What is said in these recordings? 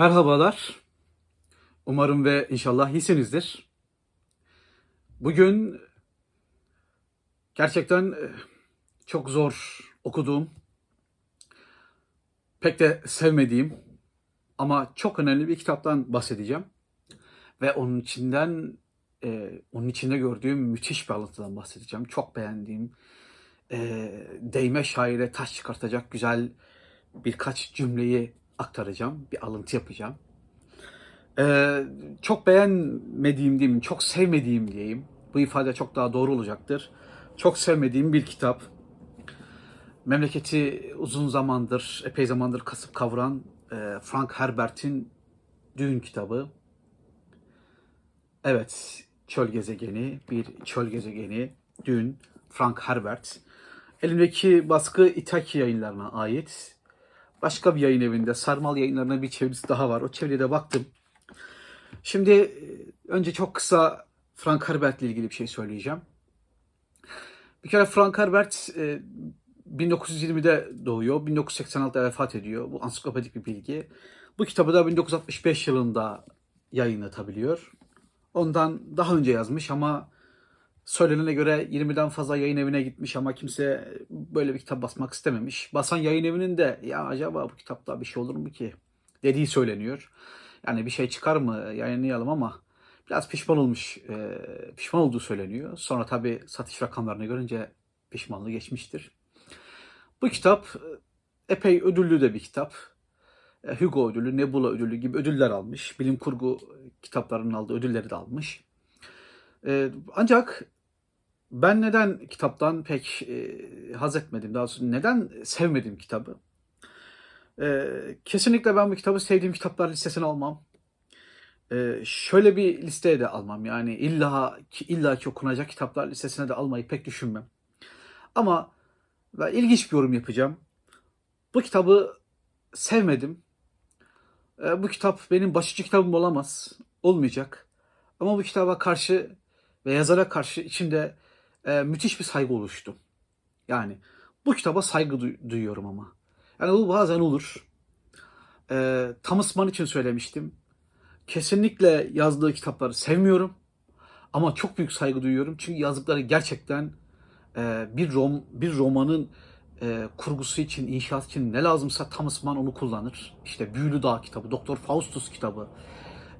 Merhabalar. Umarım ve inşallah iyisinizdir. Bugün gerçekten e, çok zor okuduğum, pek de sevmediğim ama çok önemli bir kitaptan bahsedeceğim. Ve onun içinden, e, onun içinde gördüğüm müthiş bir alıntıdan bahsedeceğim. Çok beğendiğim, e, değme şaire taş çıkartacak güzel birkaç cümleyi aktaracağım. Bir alıntı yapacağım. Ee, çok beğenmediğim diyeyim, çok sevmediğim diyeyim. Bu ifade çok daha doğru olacaktır. Çok sevmediğim bir kitap. Memleketi uzun zamandır, epey zamandır kasıp kavuran e, Frank Herbert'in Düğün kitabı. Evet, çöl gezegeni, bir çöl gezegeni, Dün, Frank Herbert. Elimdeki baskı İtaki yayınlarına ait. Başka bir yayın evinde, Sarmal yayınlarına bir çevirisi daha var. O çeviriye de baktım. Şimdi e, önce çok kısa Frank Herbert ile ilgili bir şey söyleyeceğim. Bir kere Frank Herbert e, 1920'de doğuyor, 1986'da vefat ediyor. Bu ansiklopedik bir bilgi. Bu kitabı da 1965 yılında yayınlatabiliyor. Ondan daha önce yazmış ama söylenene göre 20'den fazla yayın evine gitmiş ama kimse böyle bir kitap basmak istememiş. Basan yayın evinin de ya acaba bu kitapta bir şey olur mu ki dediği söyleniyor. Yani bir şey çıkar mı yayınlayalım ama biraz pişman olmuş, e, pişman olduğu söyleniyor. Sonra tabii satış rakamlarını görünce pişmanlığı geçmiştir. Bu kitap e, epey ödüllü de bir kitap. E, Hugo ödülü, Nebula ödülü gibi ödüller almış. Bilim kurgu kitaplarının aldığı ödülleri de almış. E, ancak ben neden kitaptan pek e, haz etmedim, daha doğrusu neden sevmedim kitabı? E, kesinlikle ben bu kitabı sevdiğim kitaplar listesine almam. E, şöyle bir listeye de almam. Yani illa ki, illa ki okunacak kitaplar listesine de almayı pek düşünmem. Ama ben ilginç bir yorum yapacağım. Bu kitabı sevmedim. Bu kitap benim başucu kitabım olamaz. Olmayacak. Ama bu kitaba karşı ve yazara karşı içimde e, müthiş bir saygı oluştu. Yani bu kitaba saygı duy- duyuyorum ama. Yani bu bazen olur. E, Thomas Mann için söylemiştim. Kesinlikle yazdığı kitapları sevmiyorum. Ama çok büyük saygı duyuyorum. Çünkü yazdıkları gerçekten e, bir rom bir romanın e, kurgusu için, inşaat için ne lazımsa Thomas Mann onu kullanır. İşte Büyülü Dağ kitabı, Doktor Faustus kitabı.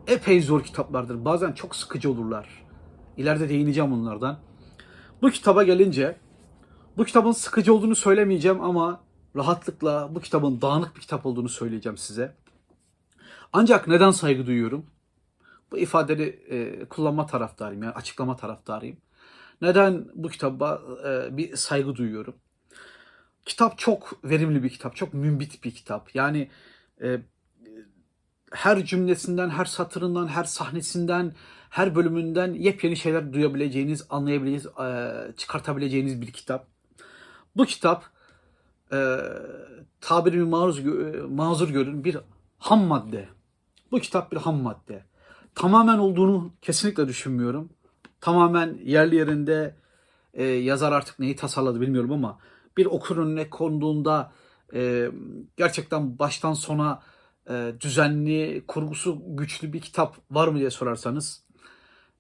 Epey zor kitaplardır. Bazen çok sıkıcı olurlar. İleride değineceğim onlardan. Bu kitaba gelince bu kitabın sıkıcı olduğunu söylemeyeceğim ama rahatlıkla bu kitabın dağınık bir kitap olduğunu söyleyeceğim size. Ancak neden saygı duyuyorum? Bu ifadeleri e, kullanma taraftarıyım, yani açıklama taraftarıyım. Neden bu kitaba e, bir saygı duyuyorum? Kitap çok verimli bir kitap, çok mümbit bir kitap. Yani e, her cümlesinden, her satırından, her sahnesinden, her bölümünden yepyeni şeyler duyabileceğiniz, anlayabileceğiniz, e, çıkartabileceğiniz bir kitap. Bu kitap e, tabirimi maruz, gö- mazur görün bir ham madde. Bu kitap bir ham madde. Tamamen olduğunu kesinlikle düşünmüyorum. Tamamen yerli yerinde e, yazar artık neyi tasarladı bilmiyorum ama bir okur önüne konduğunda e, gerçekten baştan sona e, düzenli, kurgusu güçlü bir kitap var mı diye sorarsanız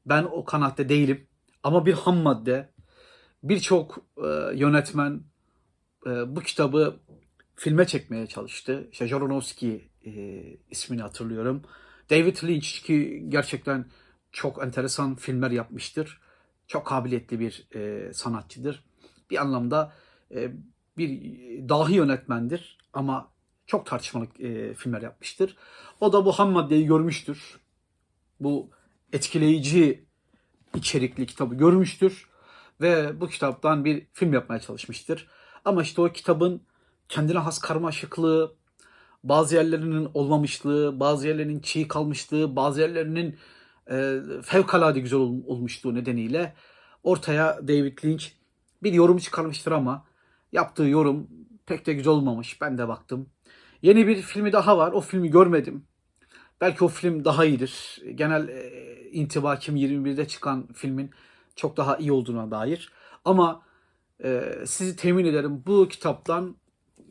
ben o kanaatte değilim. Ama bir ham madde. Birçok e, yönetmen e, bu kitabı filme çekmeye çalıştı. İşte Aronofsky e, ismini hatırlıyorum. David Lynch ki gerçekten çok enteresan filmler yapmıştır. Çok kabiliyetli bir e, sanatçıdır. Bir anlamda e, bir dahi yönetmendir ama çok tartışmalı e, filmler yapmıştır. O da bu ham maddeyi görmüştür. Bu etkileyici içerikli kitabı görmüştür ve bu kitaptan bir film yapmaya çalışmıştır. Ama işte o kitabın kendine has karmaşıklığı, bazı yerlerinin olmamışlığı, bazı yerlerinin çiğ kalmışlığı, bazı yerlerinin e, fevkalade güzel ol- olmuşluğu nedeniyle ortaya David Lynch bir yorum çıkarmıştır ama yaptığı yorum pek de güzel olmamış. Ben de baktım. Yeni bir filmi daha var. O filmi görmedim. Belki o film daha iyidir. Genel e, intiba 2021'de çıkan filmin çok daha iyi olduğuna dair. Ama e, sizi temin ederim bu kitaptan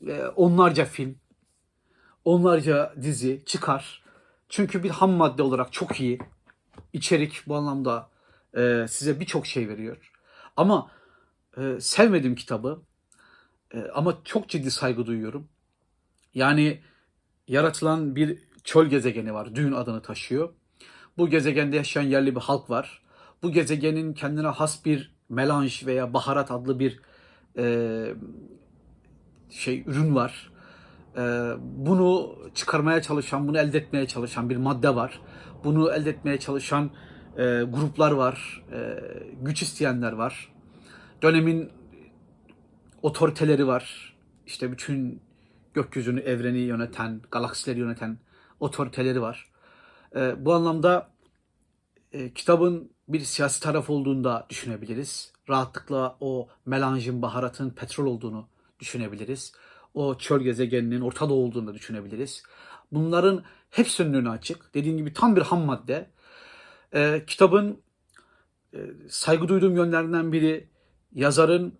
e, onlarca film, onlarca dizi çıkar. Çünkü bir ham madde olarak çok iyi. İçerik bu anlamda e, size birçok şey veriyor. Ama e, sevmedim kitabı. E, ama çok ciddi saygı duyuyorum. Yani yaratılan bir çöl gezegeni var. Dün adını taşıyor. Bu gezegende yaşayan yerli bir halk var. Bu gezegenin kendine has bir melanj veya baharat adlı bir e, şey ürün var. E, bunu çıkarmaya çalışan, bunu elde etmeye çalışan bir madde var. Bunu elde etmeye çalışan e, gruplar var, e, güç isteyenler var. Dönemin otoriteleri var. İşte bütün gökyüzünü, evreni yöneten, galaksileri yöneten otoriteleri var. E, bu anlamda e, kitabın bir siyasi taraf olduğunu da düşünebiliriz. Rahatlıkla o melanjin, baharatın petrol olduğunu düşünebiliriz. O çöl gezegeninin Orta olduğunu da düşünebiliriz. Bunların hepsinin önü açık. Dediğim gibi tam bir ham madde. E, kitabın e, saygı duyduğum yönlerinden biri yazarın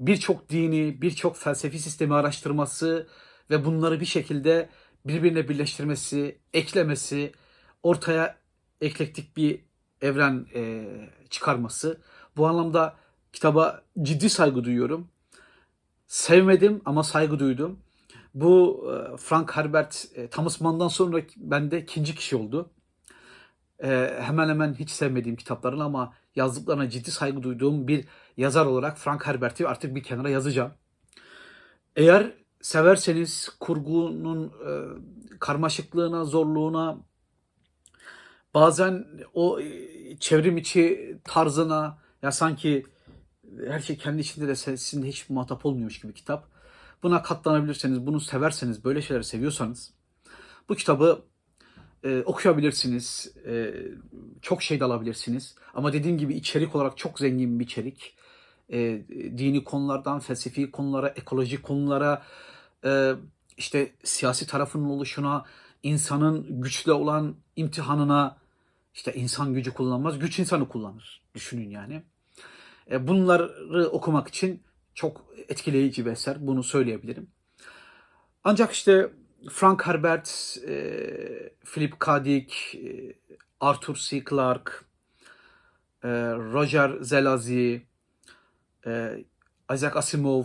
birçok dini, birçok felsefi sistemi araştırması ve bunları bir şekilde birbirine birleştirmesi, eklemesi, ortaya eklektik bir evren e, çıkarması. Bu anlamda kitaba ciddi saygı duyuyorum. Sevmedim ama saygı duydum. Bu e, Frank Herbert e, Thomas Mann'dan sonra bende ikinci kişi oldu. E, hemen hemen hiç sevmediğim kitapların ama yazdıklarına ciddi saygı duyduğum bir yazar olarak Frank Herbert'i artık bir kenara yazacağım. Eğer severseniz kurgunun e, karmaşıklığına, zorluğuna, bazen o e, çevrim içi tarzına ya sanki her şey kendi içinde de sizinle hiç muhatap olmuyormuş gibi kitap. Buna katlanabilirseniz, bunu severseniz, böyle şeyleri seviyorsanız bu kitabı e, okuyabilirsiniz. E, çok şey de alabilirsiniz. Ama dediğim gibi içerik olarak çok zengin bir içerik. E, dini konulardan felsefi konulara, ekolojik konulara, e, işte siyasi tarafının oluşuna, insanın güçle olan imtihanına, işte insan gücü kullanmaz, güç insanı kullanır. Düşünün yani. E, bunları okumak için çok etkileyici bir eser. Bunu söyleyebilirim. Ancak işte Frank Herbert, e, Philip K. Dick, e, Arthur C. Clarke, e, Roger Zelazny, e, Isaac Asimov.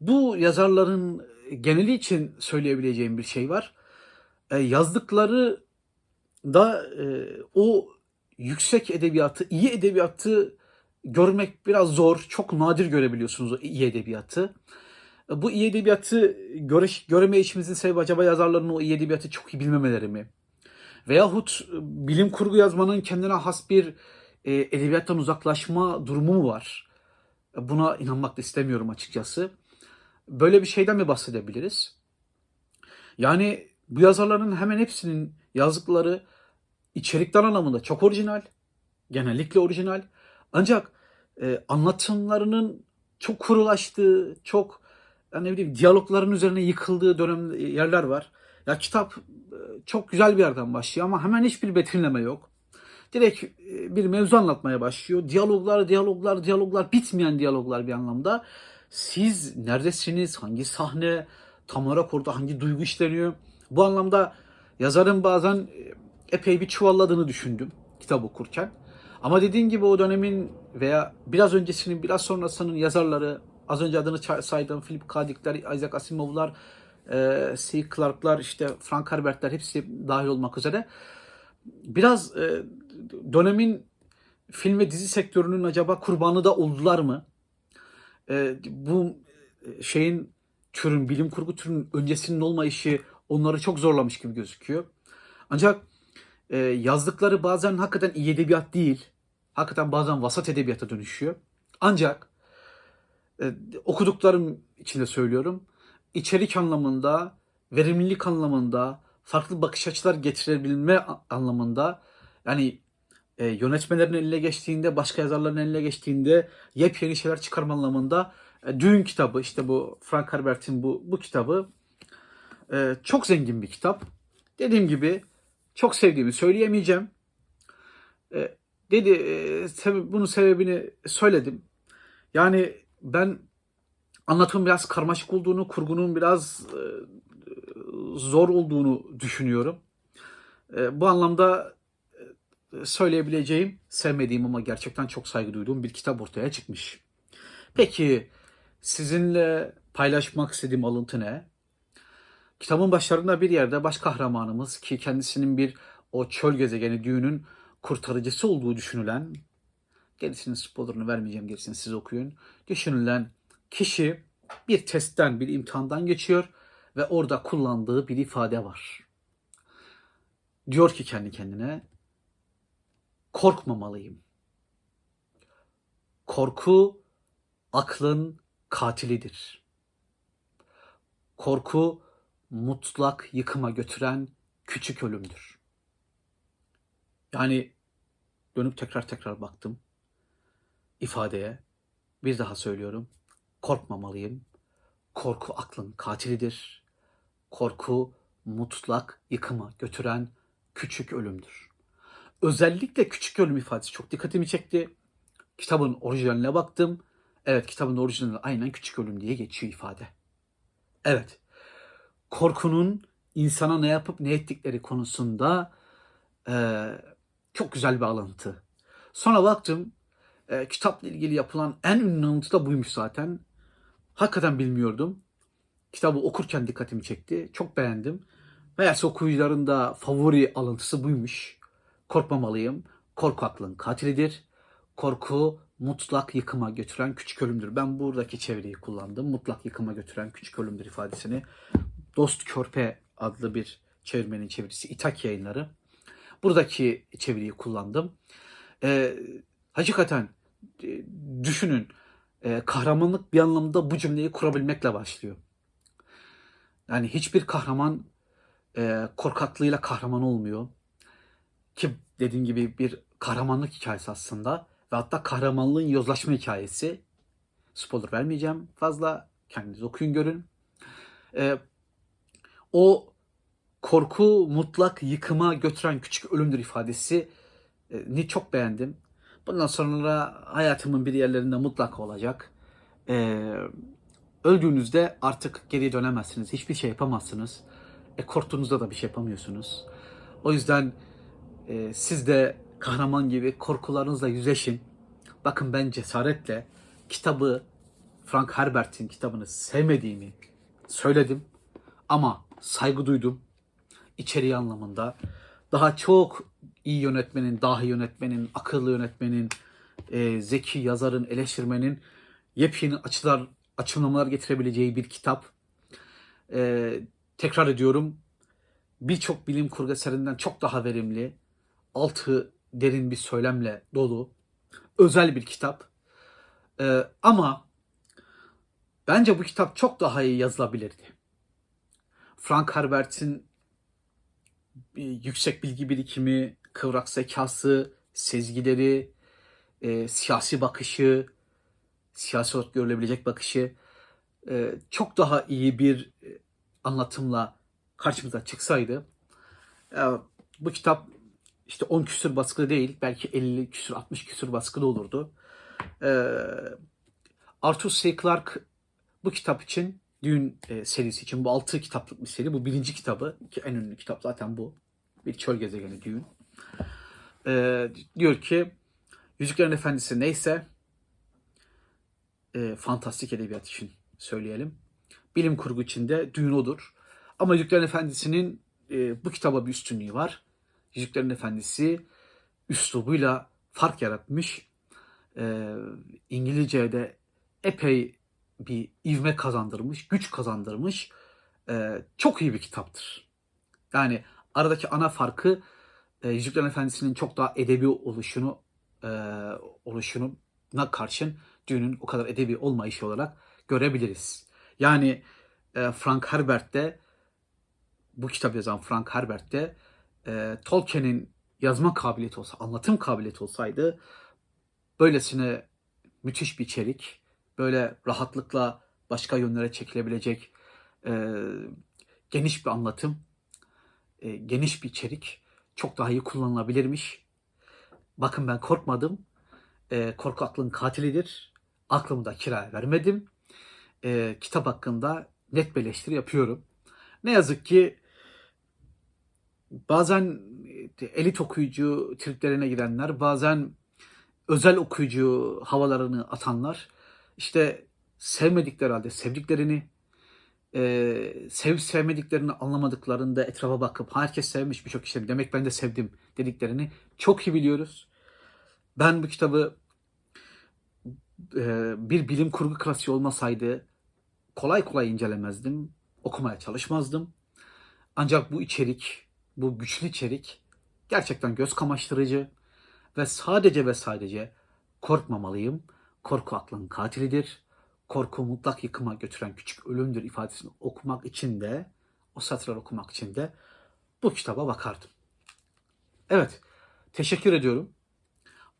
Bu yazarların geneli için söyleyebileceğim bir şey var. E, yazdıkları da e, o yüksek edebiyatı, iyi edebiyatı görmek biraz zor. Çok nadir görebiliyorsunuz o iyi edebiyatı. Bu iyi edebiyatı göre, göreme işimizin sebebi acaba yazarların o iyi edebiyatı çok iyi bilmemeleri mi? Veyahut bilim kurgu yazmanın kendine has bir e, edebiyattan uzaklaşma durumu mu var? Buna inanmak da istemiyorum açıkçası. Böyle bir şeyden mi bahsedebiliriz? Yani bu yazarların hemen hepsinin yazdıkları içerikler anlamında çok orijinal. Genellikle orijinal. Ancak e, anlatımlarının çok kurulaştığı, çok yani ne bileyim diyalogların üzerine yıkıldığı dönem yerler var. Ya kitap e, çok güzel bir yerden başlıyor ama hemen hiçbir betimleme yok. Direkt e, bir mevzu anlatmaya başlıyor. Diyaloglar, diyaloglar, diyaloglar, bitmeyen diyaloglar bir anlamda. Siz neredesiniz? Hangi sahne? Tam olarak orada hangi duygu işleniyor? Bu anlamda yazarın bazen e, epey bir çuvalladığını düşündüm kitap okurken. Ama dediğin gibi o dönemin veya biraz öncesinin biraz sonrasının yazarları az önce adını saydığım Philip K. Dick'ler, Isaac Asimov'lar, e, C. Clarke'lar, işte Frank Herbert'ler hepsi dahil olmak üzere biraz e, dönemin film ve dizi sektörünün acaba kurbanı da oldular mı? E, bu şeyin türün, bilim kurgu türünün öncesinin olmayışı onları çok zorlamış gibi gözüküyor. Ancak e, yazdıkları bazen hakikaten iyi edebiyat değil. Hakikaten bazen vasat edebiyata dönüşüyor. Ancak e, okuduklarım içinde söylüyorum. içerik anlamında, verimlilik anlamında, farklı bakış açılar getirebilme anlamında yani e, yönetmelerin eline geçtiğinde, başka yazarların eline geçtiğinde yepyeni şeyler çıkarma anlamında e, Düğün kitabı işte bu Frank Herbert'in bu bu kitabı e, çok zengin bir kitap. Dediğim gibi çok sevdiğimi söyleyemeyeceğim. E, dedi e, sebe- bunun sebebini söyledim. Yani ben anlatımın biraz karmaşık olduğunu, kurgunun biraz e, zor olduğunu düşünüyorum. E, bu anlamda e, söyleyebileceğim, sevmediğim ama gerçekten çok saygı duyduğum bir kitap ortaya çıkmış. Peki sizinle paylaşmak istediğim alıntı ne? Kitabın başlarında bir yerde baş kahramanımız ki kendisinin bir o çöl gezegeni düğünün kurtarıcısı olduğu düşünülen gerisinin spoilerını vermeyeceğim gerisini siz okuyun. Düşünülen kişi bir testten bir imtihandan geçiyor ve orada kullandığı bir ifade var. Diyor ki kendi kendine korkmamalıyım. Korku aklın katilidir. Korku mutlak yıkıma götüren küçük ölümdür. Yani dönüp tekrar tekrar baktım ifadeye. Bir daha söylüyorum. Korkmamalıyım. Korku aklın katilidir. Korku mutlak yıkıma götüren küçük ölümdür. Özellikle küçük ölüm ifadesi çok dikkatimi çekti. Kitabın orijinaline baktım. Evet kitabın orijinalinde aynen küçük ölüm diye geçiyor ifade. Evet. Korkunun insana ne yapıp ne ettikleri konusunda eee, çok güzel bir alıntı. Sonra baktım e, kitapla ilgili yapılan en ünlü alıntı da buymuş zaten. Hakikaten bilmiyordum. Kitabı okurken dikkatimi çekti. Çok beğendim. Meğerse okuyucuların da favori alıntısı buymuş. Korkmamalıyım. Korku aklın katilidir. Korku mutlak yıkıma götüren küçük ölümdür. Ben buradaki çeviriyi kullandım. Mutlak yıkıma götüren küçük ölümdür ifadesini. Dost Körpe adlı bir çevirmenin çevirisi İtak yayınları. Buradaki çeviriyi kullandım. Ee, hakikaten düşünün e, kahramanlık bir anlamda bu cümleyi kurabilmekle başlıyor. Yani hiçbir kahraman e, korkaklığıyla kahraman olmuyor. Ki dediğim gibi bir kahramanlık hikayesi aslında. Ve hatta kahramanlığın yozlaşma hikayesi. Spoiler vermeyeceğim fazla. Kendiniz okuyun görün. E, o korku mutlak yıkıma götüren küçük ölümdür ifadesi e, ni çok beğendim. Bundan sonra hayatımın bir yerlerinde mutlaka olacak. Ee, öldüğünüzde artık geri dönemezsiniz. Hiçbir şey yapamazsınız. E, korktuğunuzda da bir şey yapamıyorsunuz. O yüzden e, siz de kahraman gibi korkularınızla yüzleşin. Bakın ben cesaretle kitabı Frank Herbert'in kitabını sevmediğimi söyledim. Ama saygı duydum. İçeriği anlamında. Daha çok iyi yönetmenin, dahi yönetmenin, akıllı yönetmenin, e, zeki yazarın, eleştirmenin yepyeni açılar, açılımlar getirebileceği bir kitap. E, tekrar ediyorum, birçok bilim kurgu eserinden çok daha verimli, altı derin bir söylemle dolu, özel bir kitap. E, ama bence bu kitap çok daha iyi yazılabilirdi. Frank Herbert'in bir yüksek bilgi birikimi, kıvrak zekası, sezgileri, e, siyasi bakışı, siyasi olarak görülebilecek bakışı e, çok daha iyi bir e, anlatımla karşımıza çıksaydı e, bu kitap işte 10 küsür baskılı değil belki 50 küsür 60 küsür baskılı olurdu. E, Arthur C. Clarke bu kitap için Düğün e, serisi için bu 6 kitaplık bir seri. Bu birinci kitabı ki en ünlü kitap zaten bu. Bir çöl gezegeni Düğün. E, diyor ki Yüzüklerin Efendisi neyse e, fantastik edebiyat için söyleyelim. Bilim kurgu içinde Düğün odur. Ama Yüzüklerin Efendisi'nin e, bu kitaba bir üstünlüğü var. Yüzüklerin Efendisi üslubuyla fark yaratmış. E, İngilizce'de epey bir ivme kazandırmış, güç kazandırmış. E, çok iyi bir kitaptır. Yani aradaki ana farkı e, Yüzüklerin Efendisi'nin çok daha edebi oluşunu e, oluşuna karşın düğünün o kadar edebi olmayışı olarak görebiliriz. Yani e, Frank Herbert'te bu kitap yazan Frank Herbert'te e, Tolkien'in yazma kabiliyeti olsa, anlatım kabiliyeti olsaydı böylesine müthiş bir içerik, böyle rahatlıkla başka yönlere çekilebilecek e, geniş bir anlatım, e, geniş bir içerik çok daha iyi kullanılabilirmiş. Bakın ben korkmadım. E, korku aklın katilidir. Aklımı da kiraya vermedim. E, kitap hakkında net bir eleştiri yapıyorum. Ne yazık ki bazen elit okuyucu triplerine girenler, bazen özel okuyucu havalarını atanlar, işte sevmedikleri halde sevdiklerini, e, sevip sevmediklerini anlamadıklarında etrafa bakıp herkes sevmiş birçok kişi demek ben de sevdim dediklerini çok iyi biliyoruz. Ben bu kitabı e, bir bilim kurgu klasiği olmasaydı kolay kolay incelemezdim, okumaya çalışmazdım. Ancak bu içerik, bu güçlü içerik gerçekten göz kamaştırıcı ve sadece ve sadece korkmamalıyım. Korku aklın katilidir. Korku mutlak yıkıma götüren küçük ölümdür ifadesini okumak için de, o satırları okumak için de bu kitaba bakardım. Evet, teşekkür ediyorum.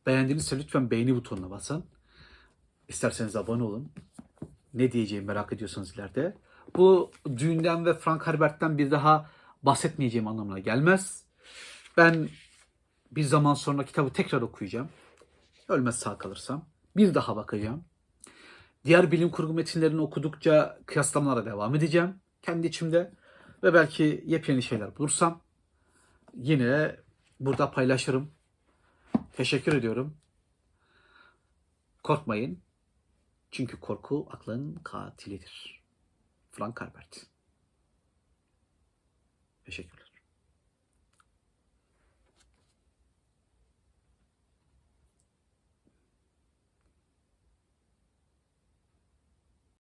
Beğendiğinizse lütfen beğeni butonuna basın. İsterseniz abone olun. Ne diyeceğimi merak ediyorsanız ileride. Bu düğünden ve Frank Herbert'ten bir daha bahsetmeyeceğim anlamına gelmez. Ben bir zaman sonra kitabı tekrar okuyacağım. Ölmez sağ kalırsam. Bir daha bakacağım. Diğer bilim kurgu metinlerini okudukça kıyaslamalara devam edeceğim. Kendi içimde. Ve belki yepyeni şeyler bulursam yine burada paylaşırım. Teşekkür ediyorum. Korkmayın. Çünkü korku aklın katilidir. Frank Herbert. Teşekkürler.